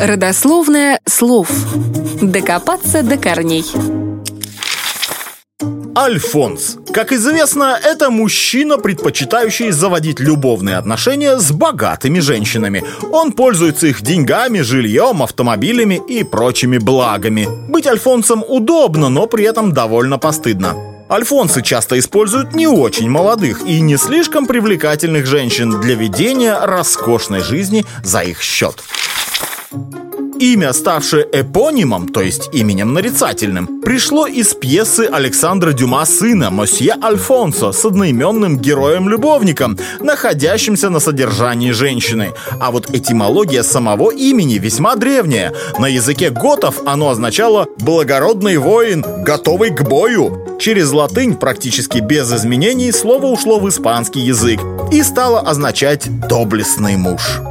Родословное слов. Докопаться до корней. Альфонс. Как известно, это мужчина, предпочитающий заводить любовные отношения с богатыми женщинами. Он пользуется их деньгами, жильем, автомобилями и прочими благами. Быть альфонсом удобно, но при этом довольно постыдно. Альфонсы часто используют не очень молодых и не слишком привлекательных женщин для ведения роскошной жизни за их счет. Имя, ставшее эпонимом, то есть именем нарицательным, пришло из пьесы Александра Дюма сына Мосье Альфонсо с одноименным героем-любовником, находящимся на содержании женщины. А вот этимология самого имени весьма древняя. На языке готов оно означало «благородный воин, готовый к бою». Через латынь практически без изменений слово ушло в испанский язык и стало означать «доблестный муж».